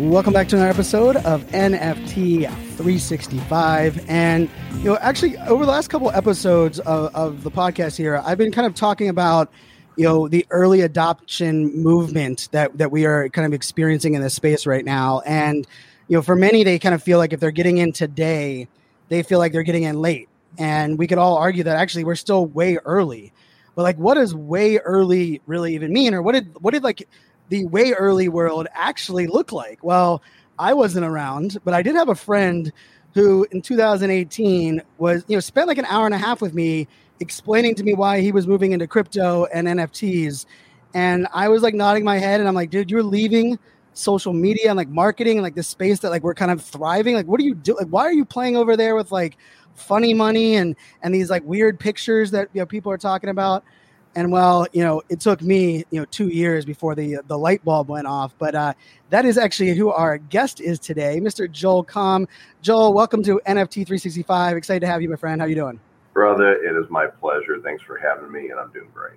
Welcome back to another episode of NFT 365. And, you know, actually, over the last couple episodes of, of the podcast here, I've been kind of talking about, you know, the early adoption movement that, that we are kind of experiencing in this space right now. And, you know, for many, they kind of feel like if they're getting in today, they feel like they're getting in late. And we could all argue that actually we're still way early. But like, what does way early really even mean? Or what did, what did like, the way early world actually look like? Well, I wasn't around, but I did have a friend who in 2018 was, you know, spent like an hour and a half with me explaining to me why he was moving into crypto and NFTs. And I was like nodding my head and I'm like, dude, you're leaving social media and like marketing and like the space that like we're kind of thriving. Like, what are you doing? Like, why are you playing over there with like funny money and and these like weird pictures that you know people are talking about? And well, you know, it took me, you know, two years before the the light bulb went off. But uh, that is actually who our guest is today, Mr. Joel Comm. Joel, welcome to NFT 365. Excited to have you, my friend. How are you doing? Brother, it is my pleasure. Thanks for having me, and I'm doing great.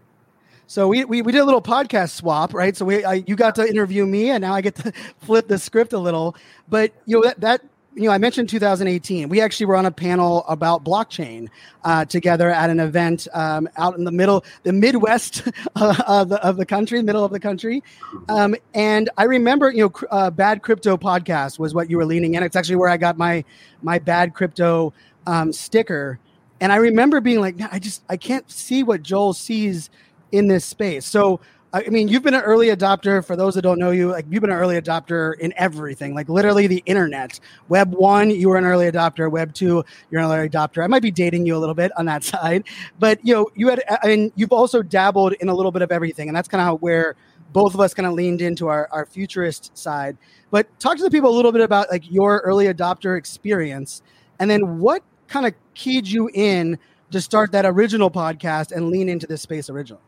So we, we, we did a little podcast swap, right? So we I, you got to interview me, and now I get to flip the script a little. But you know that that you know, I mentioned 2018. We actually were on a panel about blockchain uh, together at an event um, out in the middle, the Midwest of, the, of the country, middle of the country. Um, and I remember, you know, uh, Bad Crypto podcast was what you were leaning in. It's actually where I got my my Bad Crypto um, sticker. And I remember being like, I just I can't see what Joel sees in this space. So I mean, you've been an early adopter. For those that don't know you, like you've been an early adopter in everything, like literally the internet. Web one, you were an early adopter. Web two, you're an early adopter. I might be dating you a little bit on that side, but you know, you had, I mean, you've also dabbled in a little bit of everything, and that's kind of where both of us kind of leaned into our, our futurist side. But talk to the people a little bit about like your early adopter experience, and then what kind of keyed you in to start that original podcast and lean into this space originally.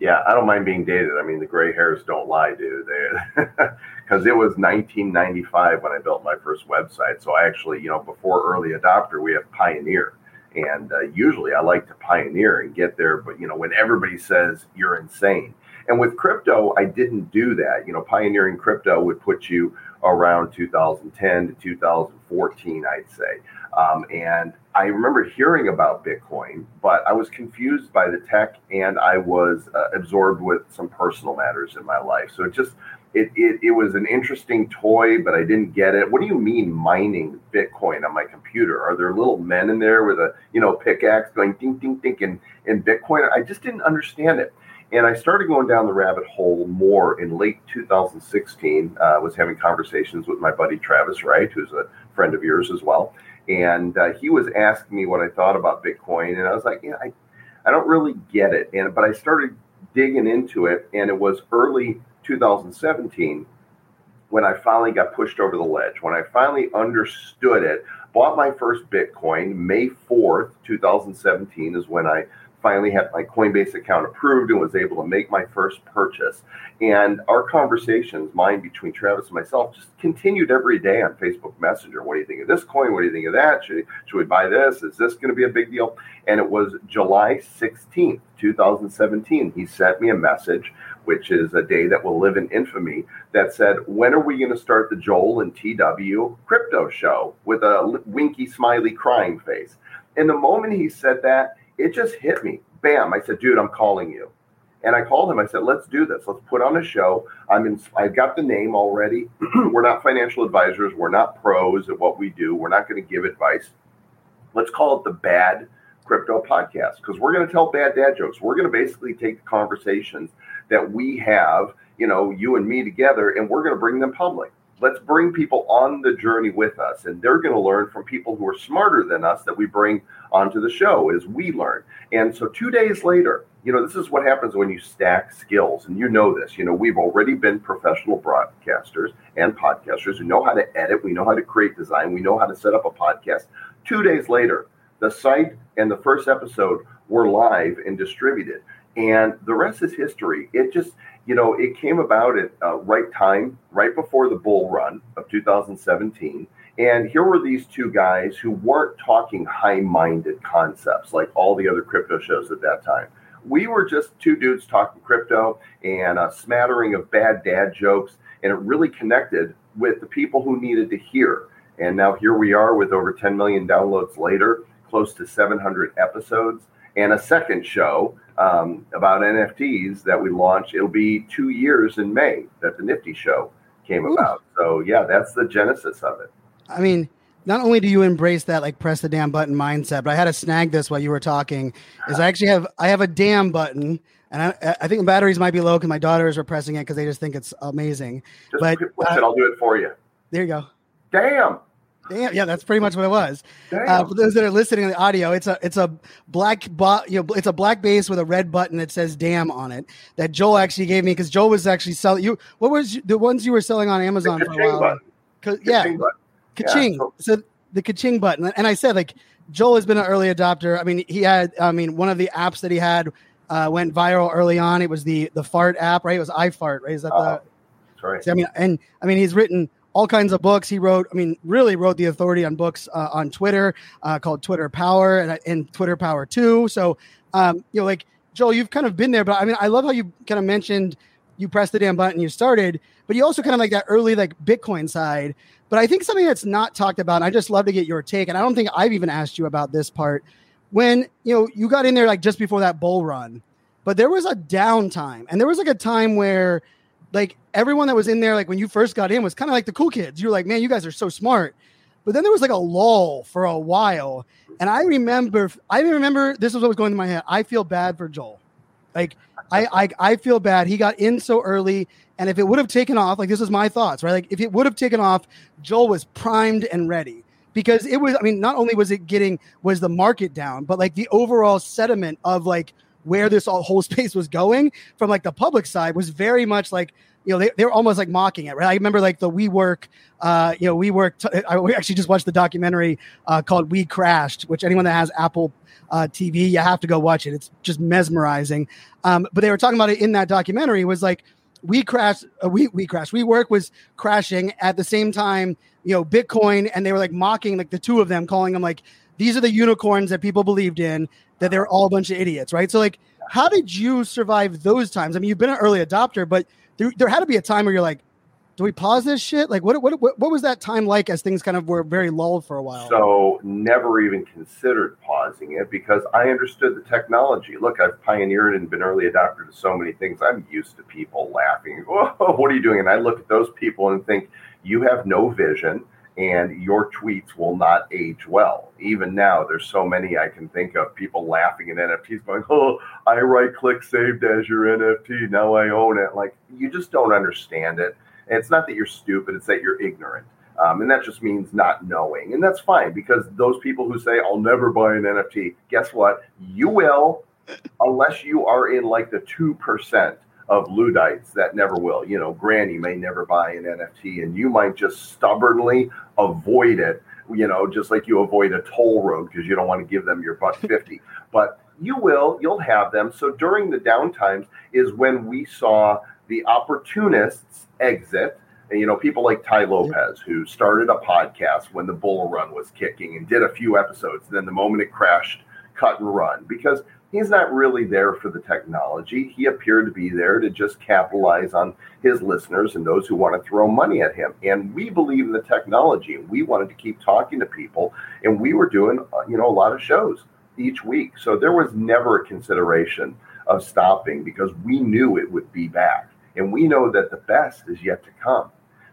Yeah, I don't mind being dated. I mean, the gray hairs don't lie, dude. Because it was 1995 when I built my first website. So I actually, you know, before early adopter, we have pioneer. And uh, usually I like to pioneer and get there. But, you know, when everybody says you're insane. And with crypto, I didn't do that. You know, pioneering crypto would put you around 2010 to 2014, I'd say. Um, and I remember hearing about Bitcoin, but I was confused by the tech and I was uh, absorbed with some personal matters in my life. So it just, it, it, it was an interesting toy, but I didn't get it. What do you mean mining Bitcoin on my computer? Are there little men in there with a, you know, pickaxe going ding, ding, ding in, in Bitcoin? I just didn't understand it. And I started going down the rabbit hole more in late 2016. I uh, was having conversations with my buddy Travis Wright, who's a friend of yours as well and uh, he was asking me what I thought about Bitcoin, and I was like, yeah, I, I don't really get it, and but I started digging into it, and it was early 2017 when I finally got pushed over the ledge, when I finally understood it. Bought my first Bitcoin May 4th, 2017 is when I finally had my Coinbase account approved and was able to make my first purchase. And our conversations, mine between Travis and myself, just continued every day on Facebook Messenger. What do you think of this coin? What do you think of that? Should, should we buy this? Is this going to be a big deal? And it was July 16th, 2017. He sent me a message, which is a day that will live in infamy, that said, When are we going to start the Joel and TW crypto show with a winky, smiley, crying face? And the moment he said that, it just hit me. Bam! I said, dude, I'm calling you. And I called him. I said, let's do this. Let's put on a show. I'm in, I've got the name already. we're not financial advisors. We're not pros at what we do. We're not going to give advice. Let's call it the Bad Crypto Podcast because we're going to tell bad dad jokes. We're going to basically take the conversations that we have, you know, you and me together, and we're going to bring them public. Let's bring people on the journey with us. And they're going to learn from people who are smarter than us that we bring onto the show as we learn. And so two days later you know this is what happens when you stack skills. And you know this you know we've already been professional broadcasters and podcasters who know how to edit we know how to create design we know how to set up a podcast. Two days later the site and the first episode were live and distributed. And the rest is history. It just you know, it came about at uh, right time, right before the bull run of 2017. And here were these two guys who weren't talking high minded concepts like all the other crypto shows at that time. We were just two dudes talking crypto and a smattering of bad dad jokes. And it really connected with the people who needed to hear. And now here we are with over 10 million downloads later, close to 700 episodes, and a second show um, about NFTs that we launched. It'll be two years in May that the Nifty show came Ooh. about. So yeah, that's the genesis of it. I mean, not only do you embrace that like press the damn button mindset, but I had to snag this while you were talking. Is I actually have I have a damn button, and I, I think the batteries might be low because my daughters are pressing it because they just think it's amazing. Just but uh, it, I'll do it for you. There you go. Damn. Damn, yeah, that's pretty much what it was. Uh, for those that are listening to the audio, it's a it's a black bo- you know it's a black base with a red button that says "damn" on it that Joel actually gave me because Joel was actually selling you. What was the ones you were selling on Amazon for a while? Yeah, Kaching. Yeah, so, so the Kaching button, and I said like Joel has been an early adopter. I mean, he had I mean one of the apps that he had uh, went viral early on. It was the the fart app, right? It was iFart, right? Is that uh, the? Right. See, I mean, and I mean he's written all kinds of books. He wrote, I mean, really wrote the authority on books uh, on Twitter uh, called Twitter Power and, and Twitter Power 2. So, um, you know, like Joel, you've kind of been there, but I mean, I love how you kind of mentioned you pressed the damn button, you started, but you also kind of like that early like Bitcoin side. But I think something that's not talked about, I just love to get your take, and I don't think I've even asked you about this part. When you know you got in there like just before that bull run, but there was a downtime, and there was like a time where like everyone that was in there, like when you first got in, was kind of like the cool kids. You were like, man, you guys are so smart. But then there was like a lull for a while. And I remember, I remember this was what was going through my head. I feel bad for Joel. Like, I, I, I feel bad. He got in so early. And if it would have taken off, like, this is my thoughts, right? Like, if it would have taken off, Joel was primed and ready because it was, I mean, not only was it getting, was the market down, but like the overall sentiment of like, where this whole space was going from like the public side was very much like you know they, they were almost like mocking it right? I remember like the WeWork uh you know WeWork t- I, we actually just watched the documentary uh called we crashed which anyone that has apple uh, tv you have to go watch it. It's just mesmerizing. Um but they were talking about it in that documentary. Was like we crashed uh, we we crashed. WeWork was crashing at the same time you know bitcoin and they were like mocking like the two of them calling them like these are the unicorns that people believed in that they're all a bunch of idiots, right? So like, how did you survive those times? I mean, you've been an early adopter, but there, there had to be a time where you're like, do we pause this shit? Like, what, what, what, what was that time like as things kind of were very lulled for a while? So, never even considered pausing it because I understood the technology. Look, I've pioneered and been early adopter to so many things. I'm used to people laughing. Whoa, what are you doing? And I look at those people and think, you have no vision and your tweets will not age well. Even now, there's so many I can think of people laughing at NFTs, going, "Oh, I right click saved as your NFT. Now I own it." Like you just don't understand it. And it's not that you're stupid; it's that you're ignorant. Um, and that just means not knowing, and that's fine because those people who say, "I'll never buy an NFT," guess what? You will, unless you are in like the two percent of Luddites that never will. You know, Granny may never buy an NFT, and you might just stubbornly avoid it. You know, just like you avoid a toll road because you don't want to give them your buck fifty. but you will, you'll have them. So during the downtimes is when we saw the opportunists exit. And, you know, people like Tai Lopez, who started a podcast when the bull run was kicking and did a few episodes. And then the moment it crashed, cut and run because he's not really there for the technology. He appeared to be there to just capitalize on his listeners and those who want to throw money at him. And we believe in the technology, and we wanted to keep talking to people, and we were doing uh, you know a lot of shows each week. So there was never a consideration of stopping because we knew it would be back, and we know that the best is yet to come.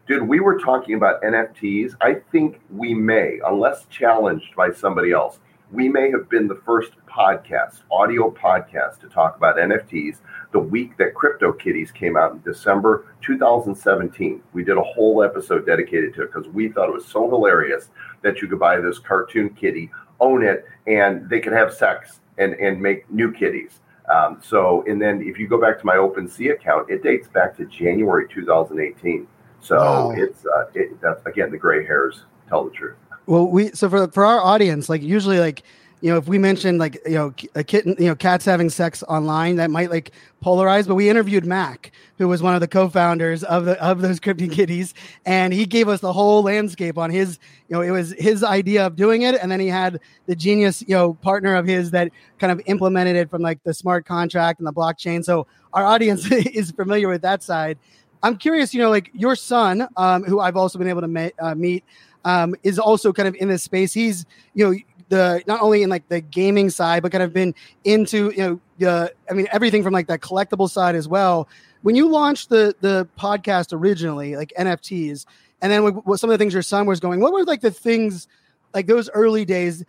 Dude, we were talking about NFTs. I think we may, unless challenged by somebody else, we may have been the first podcast, audio podcast, to talk about NFTs the week that CryptoKitties came out in December 2017. We did a whole episode dedicated to it because we thought it was so hilarious that you could buy this cartoon kitty, own it, and they could have sex and, and make new kitties. Um, so, and then if you go back to my OpenSea account, it dates back to January 2018. So wow. it's uh, it, that's again the gray hairs tell the truth. Well, we so for for our audience, like usually like you know, if we mentioned like you know a kitten, you know, cats having sex online, that might like polarize. But we interviewed Mac, who was one of the co-founders of the of those CryptoKitties, and he gave us the whole landscape on his, you know, it was his idea of doing it, and then he had the genius, you know, partner of his that kind of implemented it from like the smart contract and the blockchain. So our audience is familiar with that side. I'm curious, you know, like your son, um, who I've also been able to ma- uh, meet. Um, is also kind of in this space. He's, you know, the not only in like the gaming side, but kind of been into you know the I mean everything from like that collectible side as well. When you launched the the podcast originally, like NFTs, and then what some of the things your son was going, what were like the things like those early days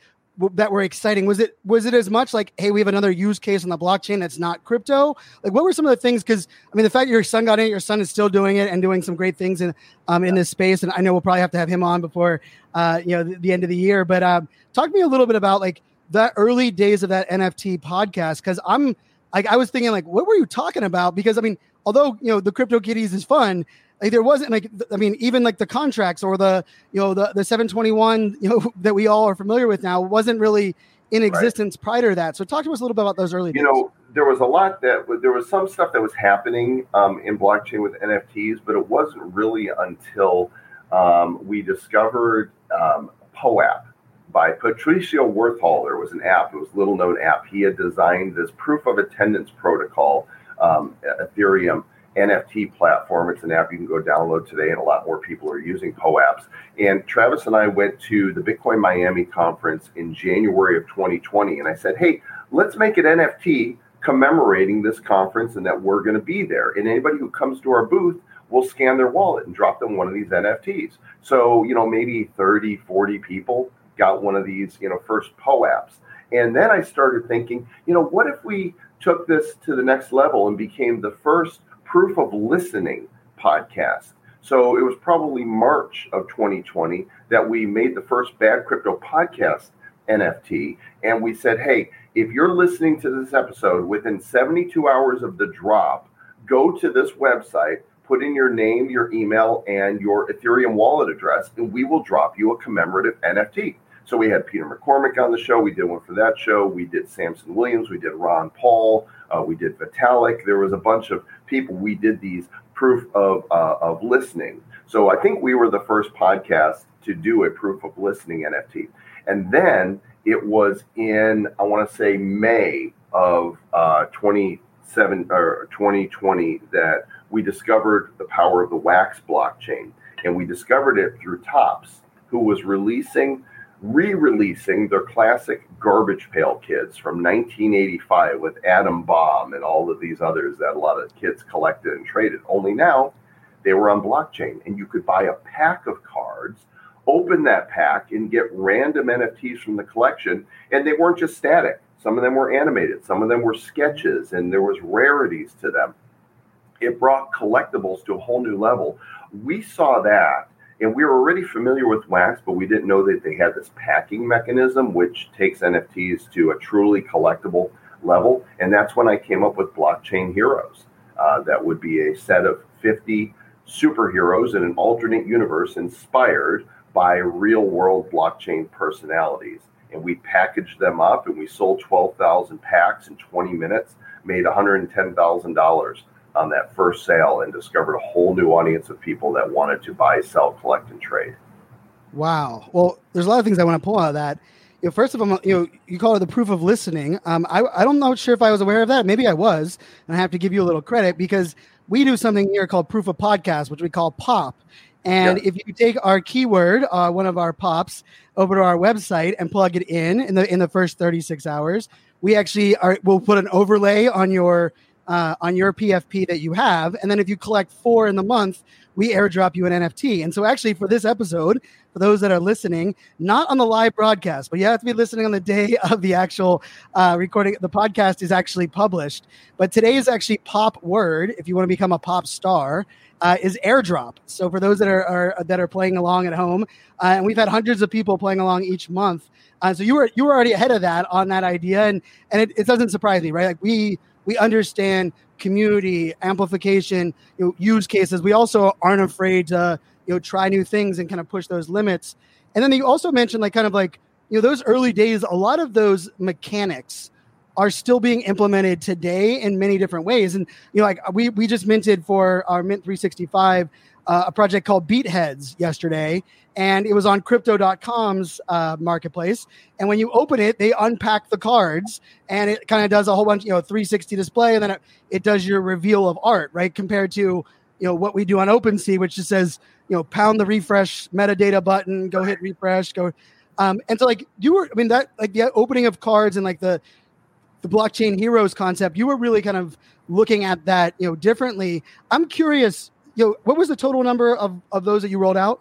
that were exciting? Was it was it as much like, hey, we have another use case on the blockchain that's not crypto? Like, what were some of the things? Because I mean, the fact your son got in your son is still doing it and doing some great things in um, in this space, and I know we'll probably have to have him on before uh, you know the, the end of the year. But um, talk to me a little bit about like the early days of that NFT podcast because I'm like I was thinking like, what were you talking about? Because I mean, although you know the crypto kitties is fun like there wasn't like I mean even like the contracts or the you know the the 721 you know that we all are familiar with now wasn't really in existence right. prior to that. So talk to us a little bit about those early. You days. know, there was a lot that there was some stuff that was happening um, in blockchain with NFTs, but it wasn't really until um, we discovered um, POAP by Patricio Worthalter. It was an app. It was a little known app. He had designed this proof of attendance protocol, um, Ethereum NFT platform. It's an app you can go download today, and a lot more people are using POAPs. And Travis and I went to the Bitcoin Miami conference in January of 2020, and I said, hey, let's make it NFT commemorating this conference and that we're going to be there. And anybody who comes to our booth will scan their wallet and drop them one of these NFTs. So, you know, maybe 30, 40 people got one of these, you know, first POAPs. And then I started thinking, you know, what if we took this to the next level and became the first proof of listening podcast. So it was probably March of 2020 that we made the first Bad Crypto podcast NFT. And we said, hey, if you're listening to this episode within 72 hours of the drop, go to this website, put in your name, your email, and your Ethereum wallet address, and we will drop you a commemorative NFT. So we had Peter McCormack on the show. We did one for that show. We did Samson Williams. We did Ron Paul. Uh, we did Vitalik. There was a bunch of people. We did these proof of uh, of listening. So I think we were the first podcast to do a proof of listening NFT. And then it was in I want to say May of uh, 27 or 2020 that we discovered the power of the Wax blockchain, and we discovered it through Topps, who was releasing re-releasing their classic Garbage Pail Kids from 1985 with Adam Bomb and all of these others that a lot of kids collected and traded. Only now they were on blockchain, and you could buy a pack of cards, open that pack, and get random NFTs from the collection. And they weren't just static; some of them were animated, some of them were sketches, and there was rarities to them. It brought collectibles to a whole new level. We saw that and we were already familiar with Wax, but we didn't know that they had this packing mechanism, which takes NFTs to a truly collectible level. And that's when I came up with Blockchain Heroes. Uh, that would be a set of 50 superheroes in an alternate universe inspired by real world blockchain personalities. And we packaged them up and we sold 12,000 packs in 20 minutes, made $110,000 on that first sale and discovered a whole new audience of people that wanted to buy, sell, collect, and trade. Wow. Well, there's a lot of things I want to pull out of that. You know, first of all, you know, you call it the proof of listening. Um, I, I don't know sure if I was aware of that. Maybe I was, and I have to give you a little credit because we do something here called proof of podcast, which we call POP. And yeah. if you take our keyword, uh, one of our pops, over to our website and plug it in in the in the first 36 hours, we actually are. We'll put an overlay on your uh, on your PFP that you have. And then if you collect four in the month, we airdrop you an NFT. And so, actually, for this episode, for those that are listening, not on the live broadcast, but you have to be listening on the day of the actual uh, recording. The podcast is actually published, but today is actually pop word. If you want to become a pop star, uh, is airdrop. So for those that are, are that are playing along at home, uh, and we've had hundreds of people playing along each month. Uh, so you were you were already ahead of that on that idea, and and it, it doesn't surprise me, right? Like we we understand community amplification, you know, use cases. We also aren't afraid to you know try new things and kind of push those limits. And then you also mentioned like kind of like you know those early days. A lot of those mechanics are still being implemented today in many different ways. And you know, like we we just minted for our Mint 365 uh, a project called Beatheads yesterday, and it was on Crypto.com's uh, marketplace. And when you open it, they unpack the cards, and it kind of does a whole bunch, you know, 360 display, and then it, it does your reveal of art, right? Compared to you know what we do on OpenSea, which just says you know pound the refresh metadata button, go hit refresh, go. Um, and so like you were, I mean that like the opening of cards and like the the blockchain heroes concept, you were really kind of looking at that, you know, differently. I'm curious, know, what was the total number of, of those that you rolled out?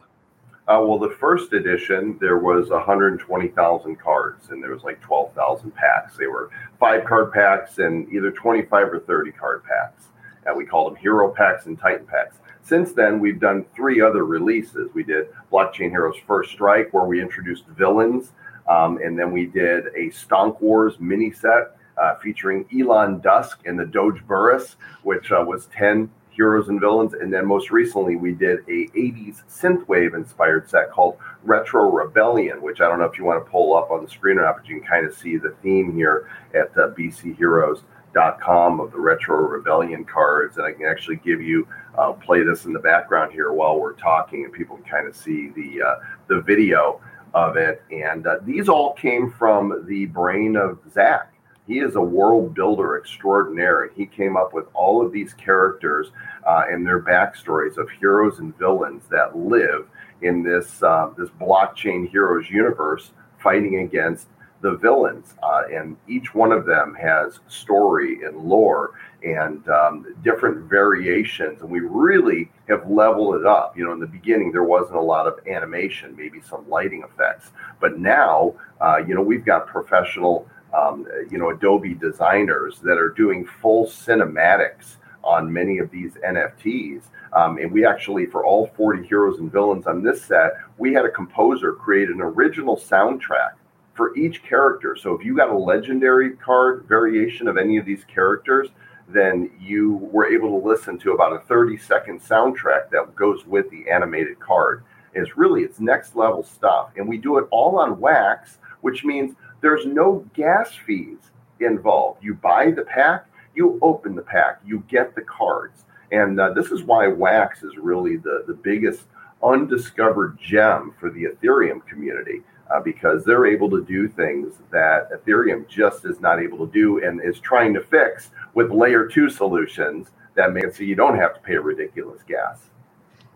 Uh, well, the first edition, there was 120,000 cards, and there was like 12,000 packs. They were five card packs and either 25 or 30 card packs. And we called them hero packs and titan packs. Since then, we've done three other releases. We did Blockchain Heroes First Strike, where we introduced villains, um, and then we did a Stonk Wars mini set uh, featuring Elon Dusk and the Doge Burris, which uh, was 10 heroes and villains. And then most recently, we did a 80s synthwave inspired set called Retro Rebellion, which I don't know if you want to pull up on the screen or not, but you can kind of see the theme here at uh, bcheroes.com of the Retro Rebellion cards. And I can actually give you, uh, play this in the background here while we're talking, and people can kind of see the, uh, the video of it. And uh, these all came from the brain of Zach he is a world builder extraordinary. He came up with all of these characters uh, and their backstories of heroes and villains that live in this uh, this blockchain heroes universe, fighting against the villains. Uh, and each one of them has story and lore and um, different variations. And we really have leveled it up. You know, in the beginning, there wasn't a lot of animation, maybe some lighting effects. But now, uh, you know, we've got professional um, you know, Adobe designers that are doing full cinematics on many of these NFTs. Um, and we actually, for all 40 heroes and villains on this set, we had a composer create an original soundtrack for each character. So if you got a legendary card variation of any of these characters, then you were able to listen to about a 30 second soundtrack that goes with the animated card. It's really it's next level stuff. And we do it all on wax, which means there's no gas fees involved. You buy the pack, you open the pack, you get the cards. And uh, this is why Wax is really the, the biggest undiscovered gem for the Ethereum community uh, because they're able to do things that Ethereum just is not able to do and is trying to fix with layer two solutions that make it so you don't have to pay ridiculous gas.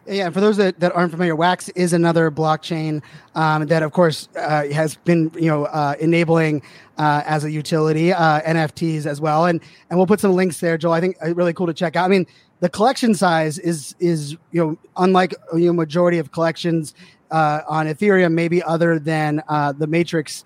Yeah, for those that, that aren't familiar, Wax is another blockchain um, that, of course, uh, has been you know uh, enabling uh, as a utility uh, NFTs as well, and and we'll put some links there, Joel. I think uh, really cool to check out. I mean, the collection size is is you know unlike you know majority of collections uh, on Ethereum, maybe other than the Matrix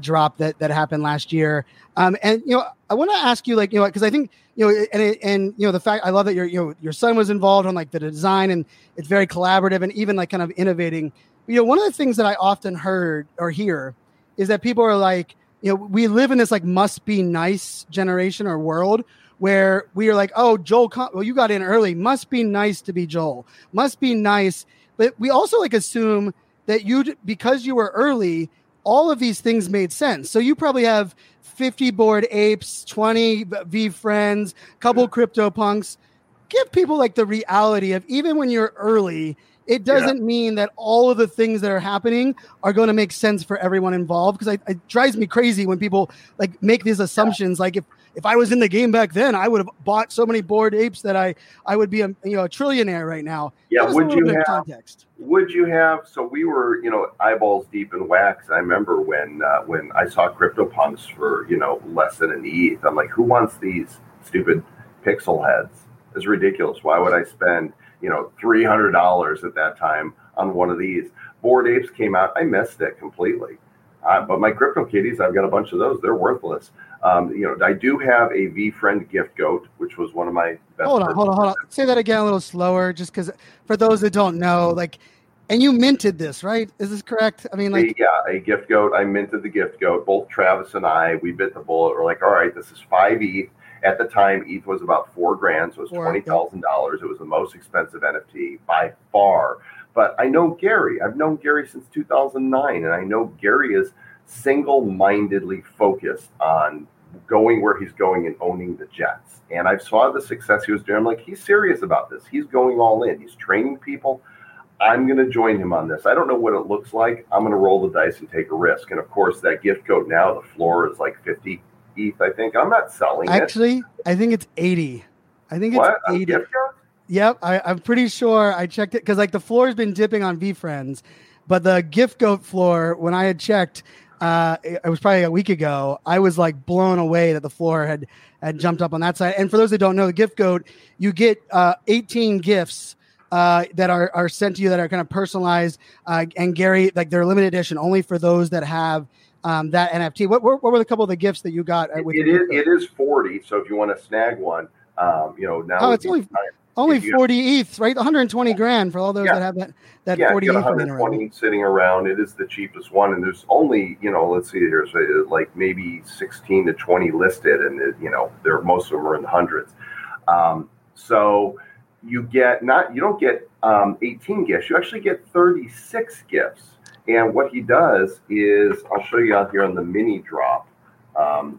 drop that that happened last year. Um, and you know, I want to ask you, like, you know, because I think you know, and and you know, the fact I love that your you know your son was involved on like the design, and it's very collaborative, and even like kind of innovating. You know, one of the things that I often heard or hear is that people are like, you know, we live in this like must be nice generation or world where we are like, oh, Joel, well, you got in early, must be nice to be Joel, must be nice, but we also like assume that you because you were early all of these things made sense. So you probably have 50 Bored Apes, 20 VeeFriends, couple crypto punks. Give people like the reality of even when you're early, it doesn't yeah. mean that all of the things that are happening are going to make sense for everyone involved. Because it drives me crazy when people like make these assumptions. Yeah. Like if if I was in the game back then, I would have bought so many Bored Apes that I I would be a you know a trillionaire right now. Yeah, would you have context? Would you have? So we were you know eyeballs deep in wax. I remember when uh, when I saw CryptoPunks for you know less than an ETH. I'm like, who wants these stupid pixel heads. It's ridiculous. Why would I spend, you know, three hundred dollars at that time on one of these? Bored Apes came out. I missed it completely. Uh, but my crypto kitties, I've got a bunch of those. They're worthless. Um, you know, I do have a VeeFriend gift goat, which was one of my best. Hold on, hold on, hold on. Say that again a little slower, just because for those that don't know, like, and you minted this, right? Is this correct? I mean, like, a, yeah, a gift goat. I minted the gift goat. Both Travis and I, we bit the bullet. We're like, all right, this is five ETH. At the time, ETH was about four grand, so it was twenty thousand dollars. It was the most expensive NFT by far. But I know Gary. I've known Gary since 2009, and I know Gary is single-mindedly focused on going where he's going and owning the Jets. And I saw the success he was doing. I'm like, he's serious about this. He's going all in. He's training people. I'm going to join him on this. I don't know what it looks like. I'm going to roll the dice and take a risk. And of course, that gift goat now, the floor is like 50 ETH, I think. I'm not selling it. actually, I think it's eighty. I think it's What? A eighty. gift goat? Yep, I, I'm pretty sure I checked it because like the floor has been dipping on VeeFriends, but the gift goat floor when I had checked, uh, it, it was probably a week ago. I was like blown away that the floor had had jumped up on that side. And for those that don't know, the gift goat you get uh, 18 gifts. Uh, that are, are sent to you that are kind of personalized uh, and Gary like they're limited edition only for those that have um, that NFT. What, what, what were the couple of the gifts that you got uh, with It is, it is 40. So if you want to snag one, um, you know, now. Oh, it's only- time. Only if you- 40 ETH, right? 120 grand for all those Yeah. that have that that yeah, 40 you got ETH laying around. 120 sitting around. It is the cheapest one, and there's only you know, let's see, there's uh, like maybe 16 to 20 listed, and it, you know, there most of them are in the hundreds. Um, so you get not you don't get um, 18 gifts, you actually get 36 gifts. And what he does is, I'll show you out here on the mini drop. Um,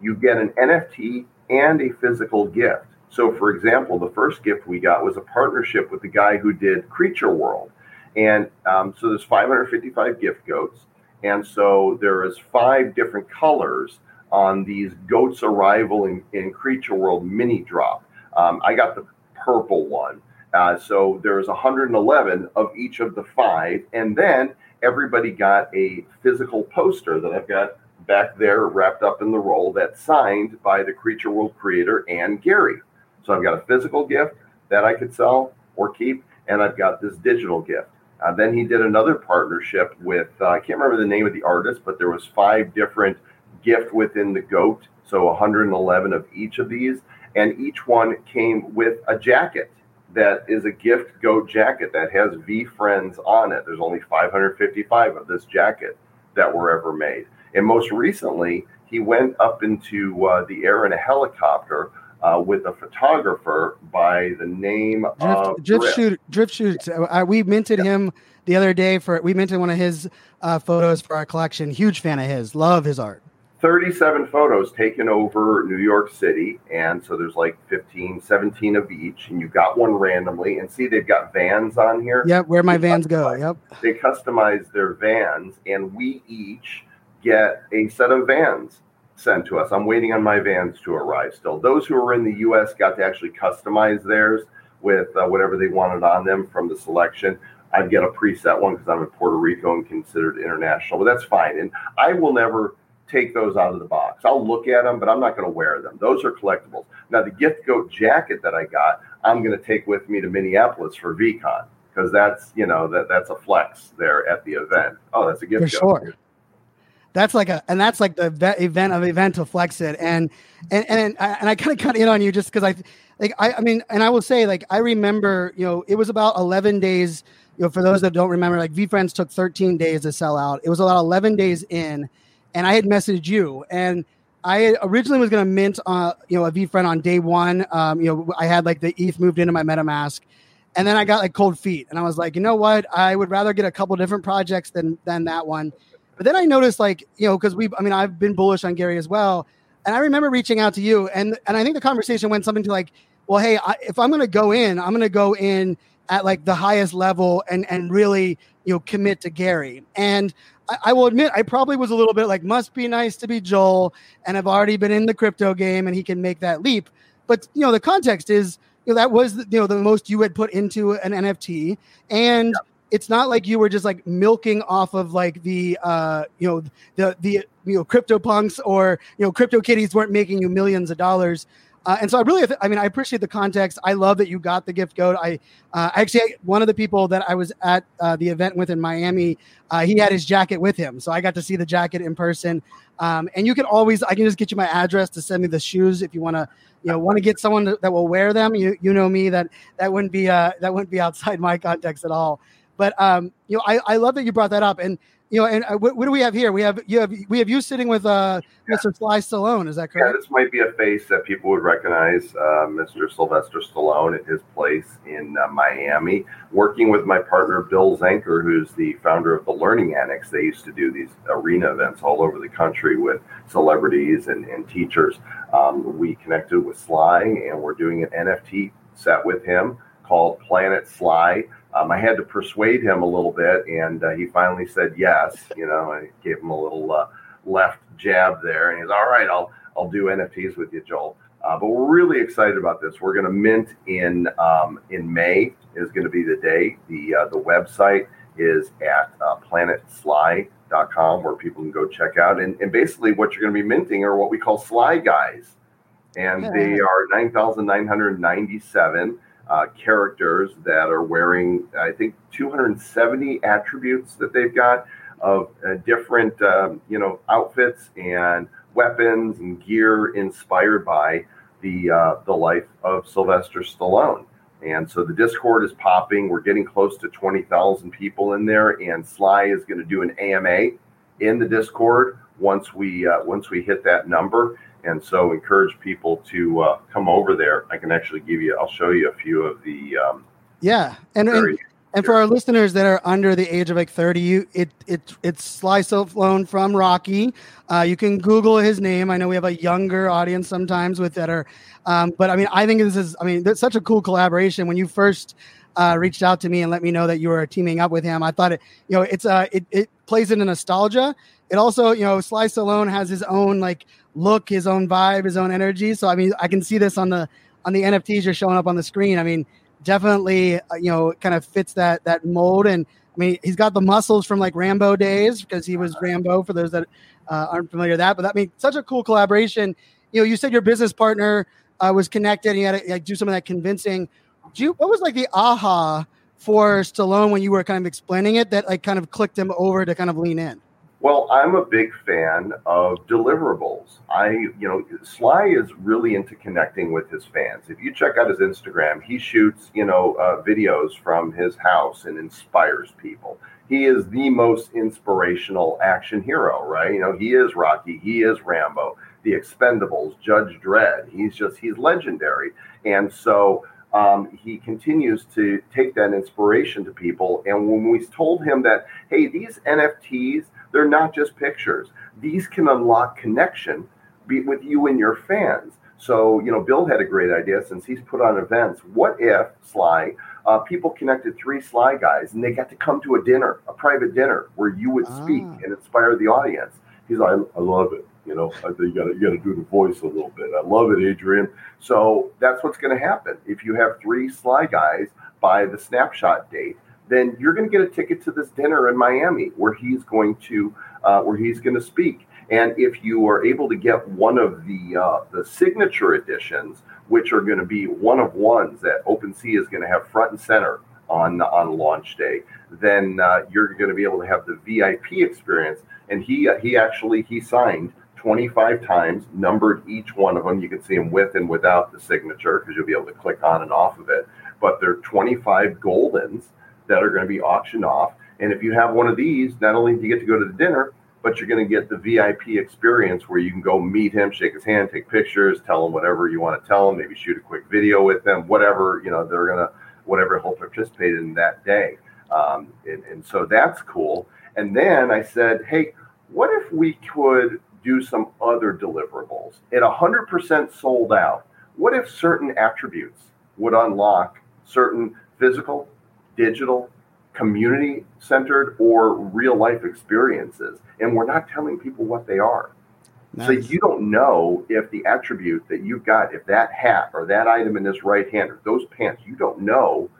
you get an NFT and a physical gift. So, for example, the first gift we got was a partnership with the guy who did Creature World, and um, so there's 555 gift goats, and so there is five different colors on these goats arrival in, in Creature World mini drop. Um, I got the purple one, uh, so there's 111 of each of the five, and then everybody got a physical poster that I've got back there wrapped up in the roll that's signed by the Creature World creator and Gary. So I've got a physical gift that I could sell or keep, and I've got this digital gift. Uh, then he did another partnership with uh, I can't remember the name of the artist, but there was five different gift within the goat, so 111 of each of these, and each one came with a jacket that is a gift goat jacket that has VeeFriends on it. There's only 555 of this jacket that were ever made. And most recently, he went up into uh, the air in a helicopter uh, with a photographer by the name of Drift, drift Drift. shoot, drift. Uh, we minted him the other day for we minted one of his uh, photos for our collection. Huge fan of his. Love his art. 37 photos taken over New York City. And so there's like 15, 17 of each. And you got one randomly. And see, they've got vans on here. Yep, where my vans go. Yep. They customize their vans, and we each get a set of vans sent to us. I'm waiting on my vans to arrive still. Those who are in the US got to actually customize theirs with uh, whatever they wanted on them from the selection. I'd get a preset one because I'm in Puerto Rico and considered international, but that's fine. And I will never take those out of the box. I'll look at them, but I'm not going to wear them. Those are collectibles. Now, the gift goat jacket that I got, I'm going to take with me to Minneapolis for VeeCon because that's you know that that's a flex there at the event. Oh, that's a gift For goat. sure. That's like a, and that's like the event of event to flex it, and and and I- and I kind of cut in on you just because I, like I, I mean, and I will say like I remember, you know, it was about eleven days. You know, for those that don't remember, like VeeFriends took thirteen days to sell out. It was about eleven days in, and I had messaged you, and I originally was going to mint, uh, you know, a VeeFriend on day one. Um, you know, I had like the ETH moved into my MetaMask, and then I got like cold feet, and I was like, you know what? I would rather get a couple different projects than than that one. But then I noticed, like, you know, because we, I mean, I've been bullish on Gary as well, and I remember reaching out to you, and and I think the conversation went something to like, well, hey, I, if I'm going to go in, I'm going to go in at like the highest level and and really, you know, commit to Gary. And I, I will admit, I probably was a little bit like, must be nice to be Joel, and I've already been in the crypto game, and he can make that leap. But you know, the context is, you know, that was you know the most you had put into an NFT, and it's not like you were just like milking off of like the uh you know the the you know crypto punks or you know crypto kitties weren't making you millions of dollars Uh, and so I really, I mean, I appreciate the context. I love that you got the gift goat. I uh, actually, one of the people that I was at uh, the event with in Miami, uh, he had his jacket with him. So I got to see the jacket in person. Um, and you can always, I can just get you my address to send me the shoes if you want to, you know, want to get someone that will wear them. You, you know me that that wouldn't be, uh, that wouldn't be outside my context at all. But um, you know, I, I love that you brought that up. And you know, and uh, what, what, do we have here? We have you have we have you sitting with uh, yeah. Mr. Sly Stallone. Is that correct? Yeah, this might be a face that people would recognize. Uh, Mr. Sylvester Stallone at his place in uh, Miami, working with my partner Bill Zanker, who's the founder of the Learning Annex. They used to do these arena events all over the country with celebrities and, and teachers. Um, we connected with Sly, and we're doing an NFT set with him called Planet Sly. Um, I had to persuade him a little bit, and uh, he finally said yes. You know, I gave him a little uh, left jab there, and he's all right. I'll I'll do NFTs with you, Joel. Uh, but we're really excited about this. We're going to mint in um, in May is going to be the day. The uh, the website is at uh, planetsly.com where people can go check out. And, and basically, what you're going to be minting are what we call Sly guys, and they are nine thousand nine hundred ninety seven uh, characters that are wearing, I think, 270 attributes that they've got of uh, different, um, you know, outfits and weapons and gear inspired by the uh, the life of Sylvester Stallone. And so the Discord is popping. We're getting close to 20,000 people in there, and Sly is going to do an AMA in the Discord once we uh, once we hit that number and so encourage people to uh, come over there. I can actually give you, I'll show you a few of the. Um, yeah, and, and and for our listeners that are under the age of like 30, you it it it's Sly Stallone from Rocky. Uh, you can Google his name. I know we have a younger audience sometimes with that are, um, but I mean, I think this is, I mean, it's such a cool collaboration. When you first uh, reached out to me and let me know that you were teaming up with him, I thought it, you know, it's uh, it it plays into nostalgia. It also, you know, Sly Stallone has his own like look, his own vibe, his own energy. So I mean, I can see this on the on the NFTs you're showing up on the screen. I mean, definitely, uh, you know, kind of fits that that mold. And I mean, he's got the muscles from like Rambo days because he was Rambo. For those that uh, aren't familiar with that, but that I mean, such a cool collaboration. You know, you said your business partner uh, was connected. And you had to like, do some of that convincing. Do you, what was like the aha for Stallone when you were kind of explaining it that like kind of clicked him over to kind of lean in? Well, I'm a big fan of deliverables. I, you know, Sly is really into connecting with his fans. If you check out his Instagram, he shoots, you know, uh, videos from his house and inspires people. He is the most inspirational action hero, right? You know, he is Rocky, he is Rambo, the Expendables, Judge Dredd. He's just, he's legendary. And so, um, he continues to take that inspiration to people. And when we told him that, hey, these NFTs, they're not just pictures. These can unlock connection be, with you and your fans. So, you know, Bill had a great idea since he's put on events. What if, Sly, uh, people connected three Sly guys and they got to come to a dinner, a private dinner, where you would speak ah. and inspire the audience? He's like, I love it. You know, I think you got you got to do the voice a little bit. I love it, Adrian. So that's what's going to happen if you have three Sly guys by the snapshot date then you're going to get a ticket to this dinner in Miami where he's going to uh, where he's going to speak. And if you are able to get one of the uh, the signature editions, which are going to be one of ones that OpenSea is going to have front and center on on launch day, then uh, you're going to be able to have the VIP experience. And he uh, he actually he signed 25 times, numbered each one of them. You can see them with and without the signature because you'll be able to click on and off of it. But they're 25 goldens that are going to be auctioned off. And if you have one of these, not only do you get to go to the dinner, but you're going to get the VIP experience where you can go meet him, shake his hand, take pictures, tell him whatever you want to tell him, maybe shoot a quick video with them, whatever, you know, they're going to, whatever he'll participate in that day. Um, and, and so that's cool. And then I said, hey, what if we could do some other deliverables at 100% sold out? What if certain attributes would unlock certain physical, digital, community centered, or real life experiences. And we're not telling people what they are. Nice. So you don't know if the attribute that you've got, if that hat or that item in this right hand or those pants, you don't know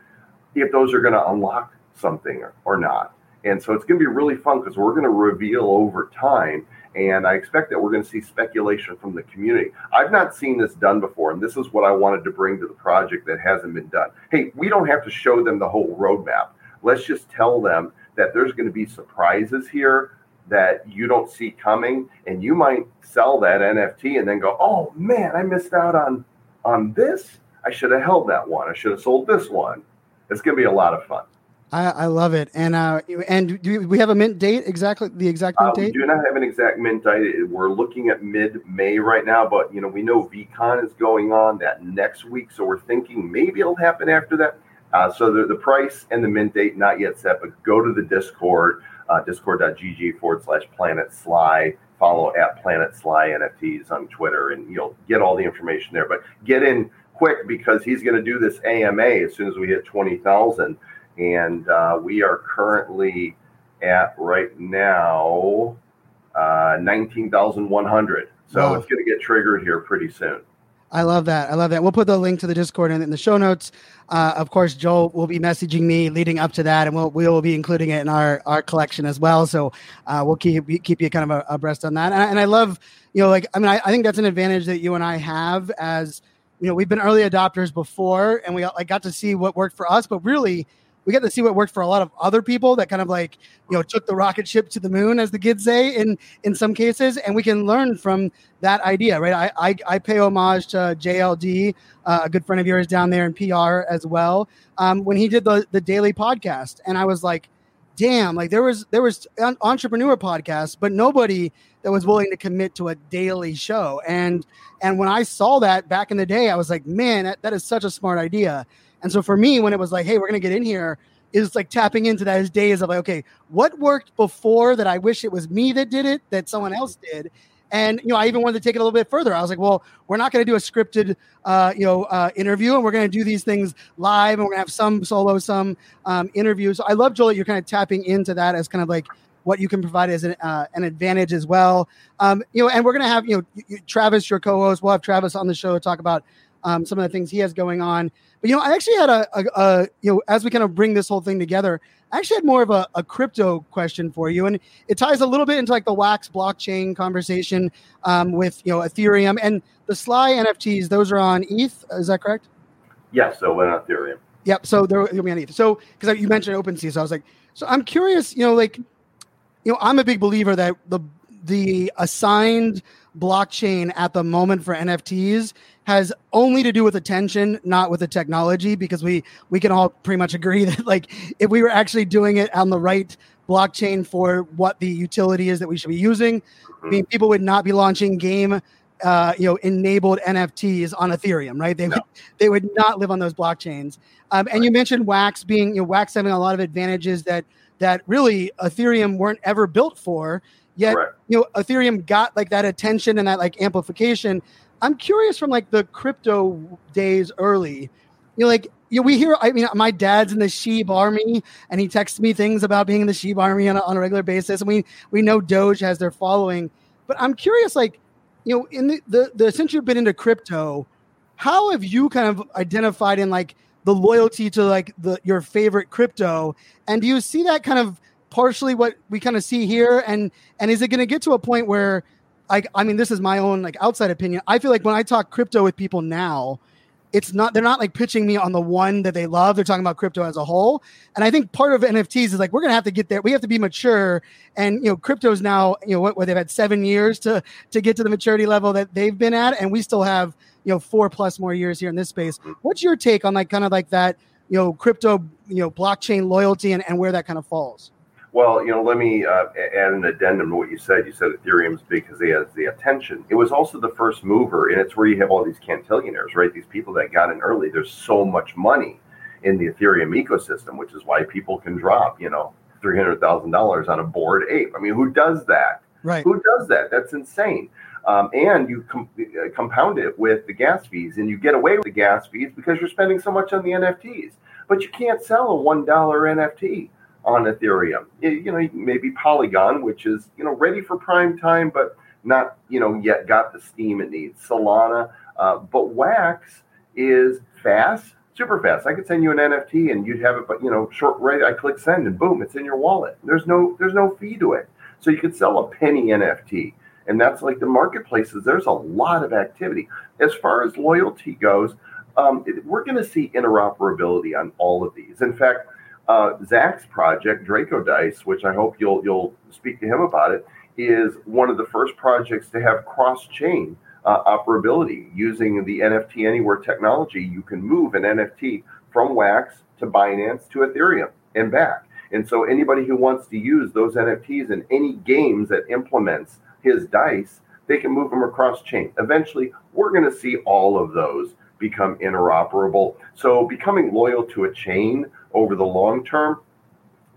if those are going to unlock something or, or not. And so it's going to be really fun because we're going to reveal over time And I expect that we're going to see speculation from the community. I've not seen this done before, and this is what I wanted to bring to the project that hasn't been done. Hey, we don't have to show them the whole roadmap. Let's just tell them that there's going to be surprises here that you don't see coming, and you might sell that NFT and then go, "Oh man, I missed out on on this. I should have held that one. I should have sold this one." It's going to be a lot of fun. I, I love it. And uh, and do we have a mint date exactly? The exact mint uh, date? We do not have an exact mint date. We're looking at mid May right now, but you know we know VeeCon is going on that next week, so we're thinking maybe it'll happen after that. Uh, so the, the price and the mint date not yet set, but go to the Discord, uh, discord.gg forward slash planet sly. Follow at Planet Sly NFTs on Twitter, and you'll get all the information there. But get in quick because he's going to do this AMA as soon as we hit twenty thousand and uh, we are currently at right now uh, 19,100. So wow. it's going to get triggered here pretty soon. I love that. I love that. We'll put the link to the Discord in, in the show notes. Uh, of course, Joel will be messaging me leading up to that, and we'll we will be including it in our our collection as well. So uh, we'll keep keep you kind of abreast on that. And I, and I love, you know, like I mean, I, I think that's an advantage that you and I have as you know we've been early adopters before, and we like got to see what worked for us, but really we got to see what worked for a lot of other people that kind of like you know took the rocket ship to the moon as the kids say in in some cases. And we can learn from that idea right? I i, I pay homage to jld uh, a good friend of yours down there in pr as well um, when he did the the daily podcast. And i was like damn like there was there was entrepreneur podcasts but nobody that was willing to commit to a daily show. And and when i saw that back in the day i was like man that, that is such a smart idea and so for me, when it was like, hey, we're to get in here, is like tapping into those days of like, okay, what worked before that I wish it was me that did it, that someone else did. And you know, I even wanted to take it a little bit further. I was like, well, we're not going to do a scripted, uh, you know, uh, interview, and we're going to do these things live, and we're going to have some solo, some um, interviews. So I love Joel. You're kind of tapping into that as kind of like what you can provide as an, uh, an advantage as well. Um, you know, and we're going to have you know Travis, your co-host. We'll have Travis on the show to talk about um, some of the things he has going on. But you know, I actually had a, a, a, you know, as we kind of bring this whole thing together, I actually had more of a, a crypto question for you, and it ties a little bit into like the Wax blockchain conversation um, with you know Ethereum and the Sly NFTs. Those are on ETH. Is that correct? Yes, so we're on Ethereum. Yep. So they're, they'll be on ETH. So because you mentioned OpenSea, so I was like, so I'm curious. You know, like, you know, I'm a big believer that the the assigned blockchain at the moment for NFTs has only to do with attention, not with the technology, because we we can all pretty much agree that like if we were actually doing it on the right blockchain for what the utility is that we should be using, I mean, people would not be launching game. Uh, you know, enabled NFTs on Ethereum, right? They no. would they would not live on those blockchains. Um, and right. you mentioned Wax being, you know, Wax having a lot of advantages that that really Ethereum weren't ever built for. Yet, Correct. you know, Ethereum got like that attention and that like amplification. I'm curious from like the crypto days early, you know, like you know, we hear. I mean, my dad's in the SHIB army, and he texts me things about being in the SHIB army on a, on a regular basis. And we we know Doge has their following, but I'm curious, like, you know, in the, the the since you've been into crypto, how have you kind of identified in like the loyalty to like the your favorite crypto, and do you see that kind of partially what we kind of see here and and is it going to get to a point where like i mean this is my own like outside opinion. I feel like when i talk crypto with people now it's not they're not like pitching me on the one that they love. They're talking about crypto as a whole. And i think part of nfts is like we're to have to get there. We have to be mature. And you know crypto's now you know what, what they've had seven years to to get to the maturity level that they've been at. And we still have you know four plus more years here in this space. What's your take on like kind of like that you know crypto you know blockchain loyalty and, and where that kind of falls well, you know, let me uh, add an addendum to what you said. You said Ethereum's big because it has the attention. It was also the first mover, and it's where you have all these cantillionaires, right? These people that got in early. There's so much money in the Ethereum ecosystem, which is why people can drop, you know, three hundred thousand dollars on a Bored Ape. I mean, who does that? Right. Who does that? That's insane. Um, and you com- uh, compound it with the gas fees, and you get away with the gas fees because you're spending so much on the NFTs. But you can't sell a one dollar NFT on Ethereum. You know, maybe Polygon, which is you know ready for prime time, but not you know yet got the steam it needs. Solana, uh, but Wax is fast, super fast. I could send you an NFT and you'd have it, but you know, short right. I click send and boom, it's in your wallet. There's no there's no fee to it. So you could sell a penny NFT and that's like the marketplaces. There's a lot of activity as far as loyalty goes. Um, we're going to see interoperability on all of these. In fact, uh, Zach's project, Draco Dice, which I hope you'll you'll speak to him about it, is one of the first projects to have cross chain uh, operability using the NFT Anywhere technology. You can move an NFT from Wax to Binance to Ethereum and back. And so anybody who wants to use those NFTs in any games that implements his dice, they can move them across chain. Eventually, we're going to see all of those become interoperable. So becoming loyal to a chain over the long term,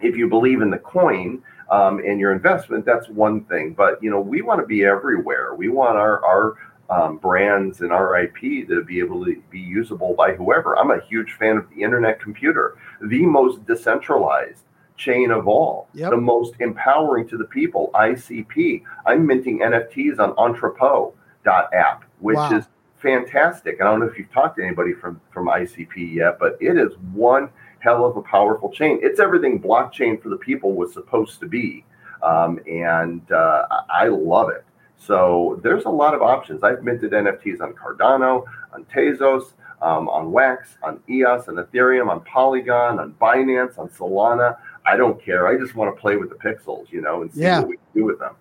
if you believe in the coin um, and your investment, that's one thing. But you know, we want to be everywhere. We want our our um, brands and our IP to be able to be usable by whoever. I'm a huge fan of the internet computer, the most decentralized chain of all, yep. the most empowering to the people. ICP. I'm minting NFTs on Entrepot.app, which wow. is fantastic. I don't know if you've talked to anybody from from ICP yet, but it is one hell of a powerful chain. It's everything blockchain for the people was supposed to be, um, and uh, I love it. So there's a lot of options. I've minted NFTs on Cardano, on Tezos, um, on Wax, on EOS, on Ethereum, on Polygon, on Binance, on Solana. I don't care. I just want to play with the pixels, you know, and see yeah. what we can do with them.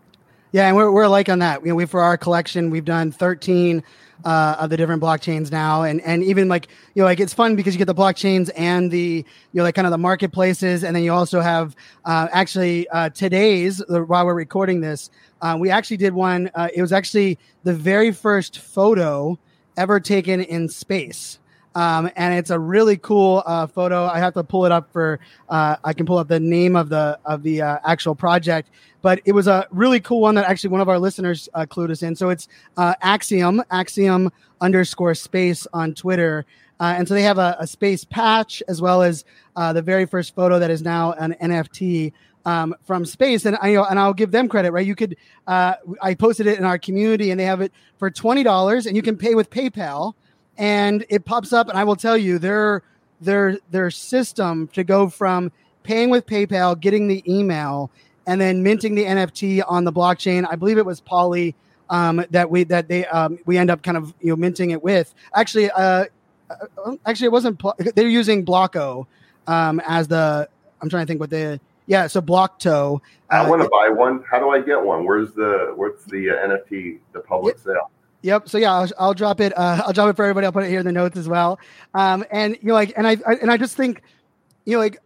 Yeah, and we're, we're like on that. You know, we for our collection, we've done 13 uh, of the different blockchains now, and and even like you know, like it's fun because you get the blockchains and the you know like kind of the marketplaces, and then you also have uh, actually uh, today's while we're recording this, uh, we actually did one. Uh, it was actually the very first photo ever taken in space. Um, and it's a really cool uh, photo. I have to pull it up for. Uh, I can pull up the name of the of the uh, actual project, but it was a really cool one that actually one of our listeners uh, clued us in. So it's uh, Axiom Axiom underscore space on Twitter, uh, and so they have a, a, space patch as well as the very first photo that is now an NFT. Um, from space, and I you know, and I'll give them credit, right? You could, I posted it in our community, and they have it for twenty dollars, and you can pay with PayPal and it pops up and i will tell you their their their system to go from paying with paypal getting the email and then minting the nft on the blockchain. I believe it was poly um, that we that they um, we end up kind of you know minting it with. Actually uh, uh actually it wasn't they're using Blocto um, as the i'm trying to think what the yeah so Blocto uh, i want to buy one. How do i get one? Where's the what's the uh, nft the public it, sale Yep. So yeah, I'll, I'll drop it. Uh, I'll drop it for everybody. I'll put it here in the notes as well. Um, and you know, like, and I, I, and I just think, you know, like,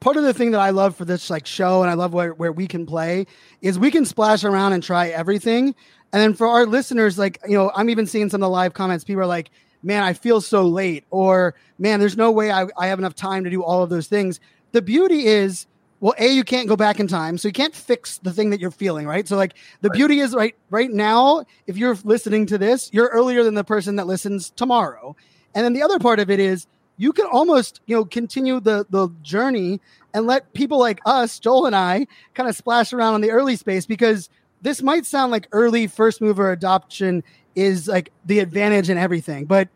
part of the thing that I love for this like show, and I love where where we can play, is we can splash around and try everything. And then for our listeners, like, you know, I'm even seeing some of the live comments. People are like, "Man, I feel so late," or "Man, there's no way I, I have enough time to do all of those things." The beauty is well a you can't go back in time so you can't fix the thing that you're feeling right? So like the right. beauty is right right now if you're listening to this you're earlier than the person that listens tomorrow. And then the other part of it is you can almost you know continue the the journey and let people like us joel and i kind of splash around in the early space because this might sound like early first mover adoption is like the advantage and everything. But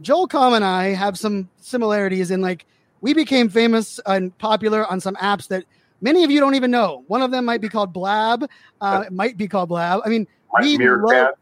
Joel Comm and i have some similarities in like we became famous and popular on some apps that many of you don't even know. One of them might be called Blab. Uh, it might be called Blab. I mean, we love,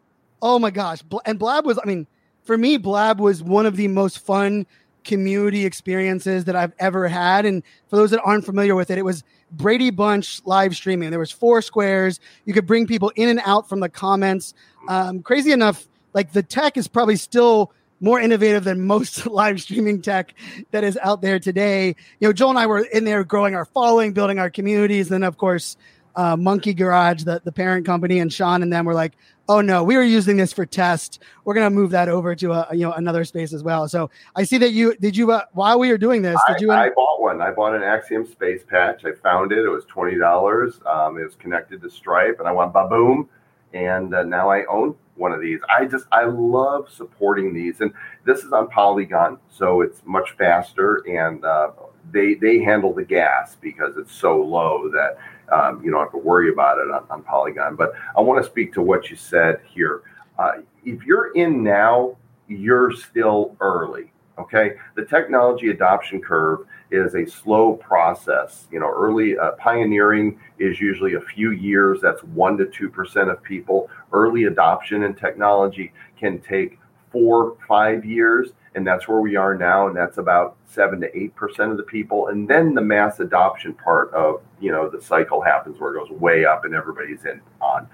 oh my gosh. And Blab was, I mean, for me, Blab was one of the most fun community experiences that I've ever had. And for those that aren't familiar with it, it was Brady Bunch live streaming. There was four squares. You could bring people in and out from the comments. Um, crazy enough, like the tech is probably still more innovative than most live streaming tech that is out there today. You know, Joel and I were in there growing our following, building our communities. And Then, of course, uh, Monkey Garage, the, the parent company, and Sean and them were like, "Oh no, we were using this for test. We're gonna move that over to a you know another space as well." So I see that you did you uh, while we were doing this, did you? I, I bought one. I bought an Axiom space patch. I found it. It was twenty dollars. Um, it was connected to Stripe, and I went ba boom, and uh, now I own one of these. I just I love supporting these, and this is on Polygon, so it's much faster, and uh, they they handle the gas because it's so low that um, you don't have to worry about it on, on Polygon. But I want to speak to what you said here. Uh, if you're in now, you're still early. Okay, the technology adoption curve is a slow process. You know, early uh, pioneering is usually a few years. That's one to two percent of people. Early adoption in technology can take four, five years, and that's where we are now. And that's about seven to eight percent of the people. And then the mass adoption part of you know the cycle happens where it goes way up and everybody's in on.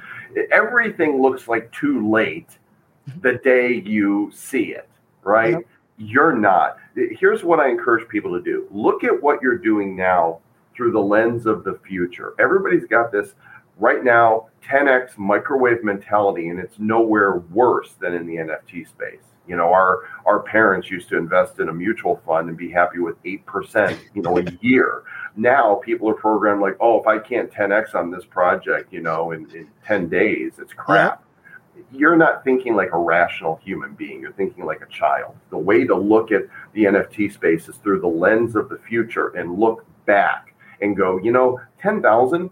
Everything looks like too late the day you see it, right? Yep you're not. Here's what I encourage people to do look at what you're doing now through the lens of the future. Everybody's got this right now 10x microwave mentality, and it's nowhere worse than in the NFT space. You know, our our parents used to invest in a mutual fund and be happy with eight percent, you know, a year. Now people are programmed like, oh, if I can't 10x on this project, you know, in, in 10 days, it's crap you're not thinking like a rational human being. You're thinking like a child. The way to look at the NFT space is through the lens of the future and look back and go, you know, 10,000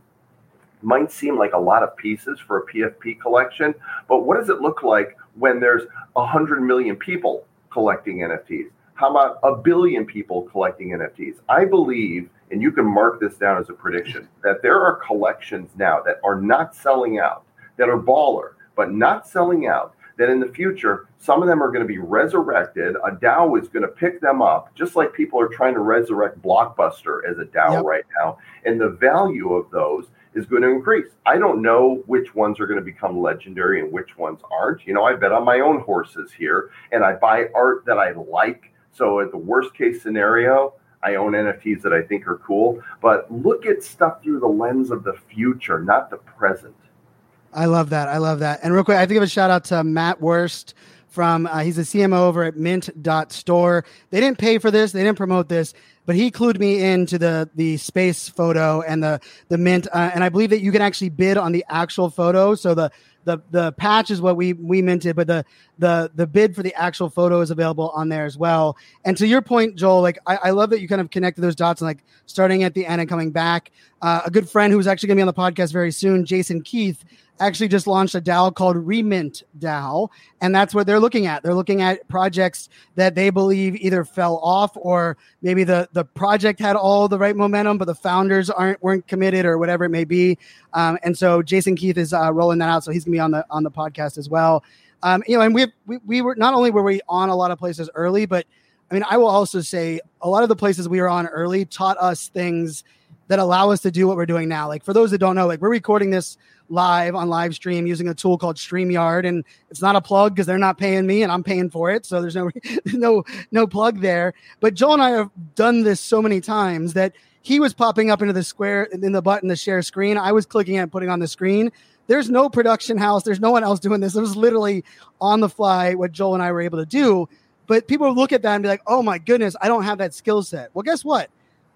might seem like a lot of pieces for a PFP collection, but what does it look like when there's 100 million people collecting NFTs? How about a billion people collecting NFTs? I believe, and you can mark this down as a prediction, that there are collections now that are not selling out, that are baller, but not selling out, that in the future, some of them are going to be resurrected. A DAO is going to pick them up, just like people are trying to resurrect Blockbuster as a DAO yep. right now. And the value of those is going to increase. I don't know which ones are going to become legendary and which ones aren't. You know, I bet on my own horses here and I buy art that I like. So, at the worst case scenario, I own NFTs that I think are cool. But look at stuff through the lens of the future, not the present. I love that. I love that. And real quick, I have to give a shout out to Matt Worst from uh, he's a CMO over at Mint.store. They didn't pay for this, they didn't promote this, but he clued me into the the space photo and the the Mint. Uh, and I believe that you can actually bid on the actual photo. So the the the patch is what we we minted, but the the the bid for the actual photo is available on there as well. And to your point, Joel, like I, I love that you kind of connected those dots and like starting at the end and coming back. Uh, a good friend who's actually going to be on the podcast very soon, Jason Keith, actually just launched a DAO called Remint DAO, and that's what they're looking at. They're looking at projects that they believe either fell off or maybe the the project had all the right momentum, but the founders aren't weren't committed or whatever it may be. Um, and so Jason Keith is uh, rolling that out, so he's gonna be on the on the podcast as well. Um, you know, and we, we we were not only were we on a lot of places early, but I mean, I will also say a lot of the places we were on early taught us things that allow us to do what we're doing now. Like for those that don't know, like we're recording this live on live stream using a tool called StreamYard, and it's not a plug because they're not paying me and I'm paying for it, so there's no no no plug there. But Joel and I have done this so many times that he was popping up into the square in the button to share screen. I was clicking and putting on the screen. There's no production house. There's no one else doing this. It was literally on the fly what Joel and I were able to do. But people look at that and be like, "Oh my goodness, I don't have that skill set." Well, guess what?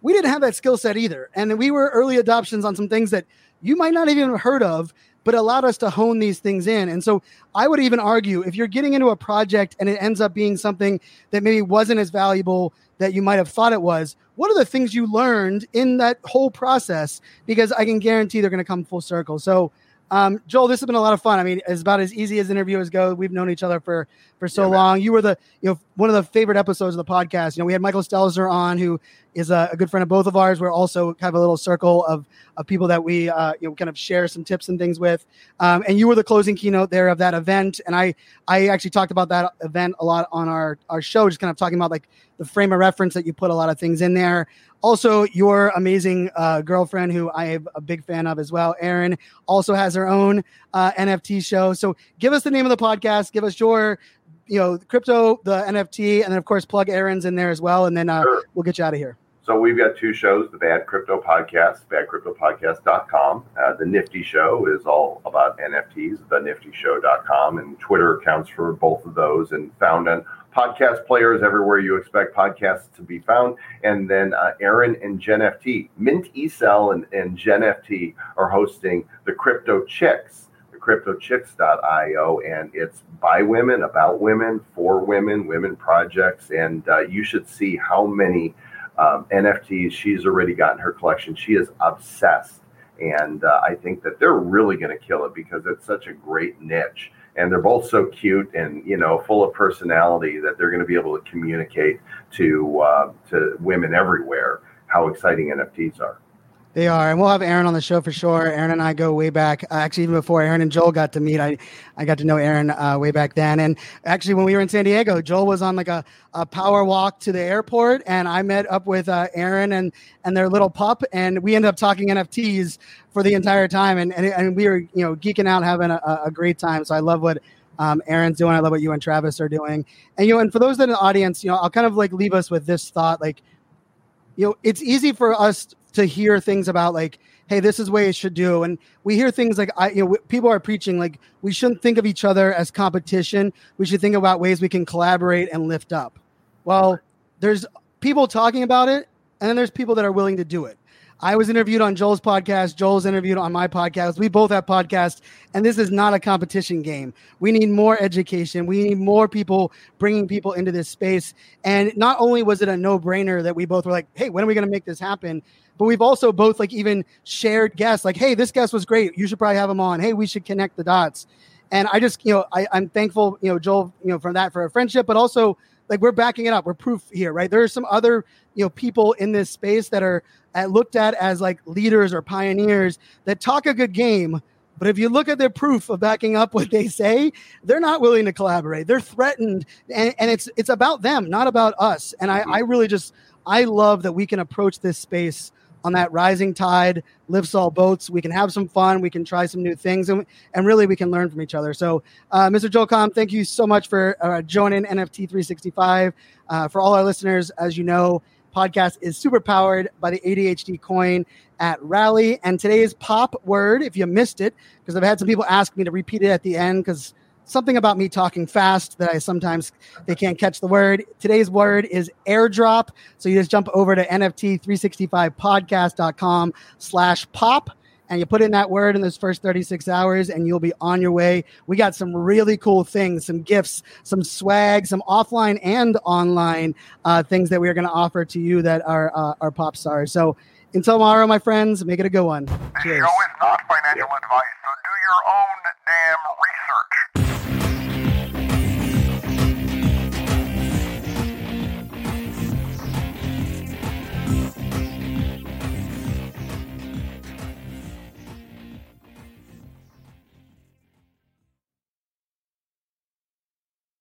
We didn't have that skill set either, and we were early adoptions on some things that you might not even have heard of, but allowed us to hone these things in. And so I would even argue if you're getting into a project and it ends up being something that maybe wasn't as valuable that you might have thought it was, what are the things you learned in that whole process? Because I can guarantee they're going to come full circle. So um, Joel, this has been a lot of fun. I mean, it's about as easy as interviewers go. We've known each other for for so yeah, long. You were the you know one of the favorite episodes of the podcast. You know, we had Michael Stelzner on, who is a, a good friend of both of ours. We're also kind of a little circle of of people that we uh, you know kind of share some tips and things with. Um, and you were the closing keynote there of that event. And I I actually talked about that event a lot on our our show, just kind of talking about like the frame of reference that you put a lot of things in there. Also, your amazing uh, girlfriend, who I am a big fan of as well, Erin, also has her own uh, NFT show. So, give us the name of the podcast. Give us your, you know, crypto, the NFT, and then of course plug Erin's in there as well, and then uh, sure. we'll get you out of here. So we've got two shows, the Bad Crypto Podcast, badcryptopodcast.com. Uh, the Nifty Show is all about NFTs, the nifty theniftyshow.com, and Twitter accounts for both of those and found on podcast players everywhere you expect podcasts to be found. And then uh, Erin and Jen FT, Mint eCell and, and Jen FT are hosting the Crypto Chicks, the cryptochicks.io, and it's by women, about women, for women, women projects. And uh, you should see how many um, NFTs she's already got in her collection. She is obsessed. And uh, I think that they're really going to kill it because it's such a great niche and they're both so cute and you know full of personality that they're going to be able to communicate to uh, to women everywhere how exciting NFTs are. They are, and we'll have Erin on the show for sure. Erin and I go way back. Uh, actually, even before Erin and Joel got to meet, I, I got to know Erin uh, way back then. And actually, when we were in San Diego, Joel was on like a, a power walk to the airport, and I met up with uh, Erin and and their little pup, and we ended up talking NFTs for the entire time, and and, and we were you know geeking out, having a, a great time. So I love what um, Erin's doing. I love what you and Travis are doing. And you know, and for those in the audience, you know, I'll kind of like leave us with this thought, like, you know, it's easy for us to hear things about like hey this is way it should do and we hear things like i you know people are preaching like we shouldn't think of each other as competition we should think about ways we can collaborate and lift up well there's people talking about it and then there's people that are willing to do it I was interviewed on Joel's podcast. Joel's interviewed on my podcast. We both have podcasts, and this is not a competition game. We need more education. We need more people bringing people into this space. And not only was it a no brainer that we both were like, hey, when are we going to make this happen? But we've also both like even shared guests like hey this guest was great. You should probably have him on. Hey we should connect the dots. And i just you know I, i'm thankful you know joel you know from that for a friendship but also like we're backing it up. We're proof here right? There are some other you know people in this space that are at, looked at as like leaders or pioneers that talk a good game but if you look at their proof of backing up what they say, they're not willing to collaborate. They're threatened, and, and it's it's about them, not about us. And I, mm-hmm. I really just I love that we can approach this space on that rising tide lifts all boats. We can have some fun. We can try some new things, and, and really we can learn from each other. So, uh, Mr. Joel Comm, thank you so much for uh, joining NFT 365. Uh, for all our listeners, as you know, podcast is super powered by the ADHD coin at Rally. And today's pop word, if you missed it, because I've had some people ask me to repeat it at the end because something about me talking fast that I sometimes they can't catch the word. Today's word is airdrop. So you just jump over to NFT365podcast.com slash pop and you put in that word in those first 36 hours and you'll be on your way. We got some really cool things, some gifts, some swag, some offline and online uh, things that we're going to offer to you that are, uh, are pop stars. So until tomorrow, my friends, make it a good one. This show is not financial advice, so do your own damn.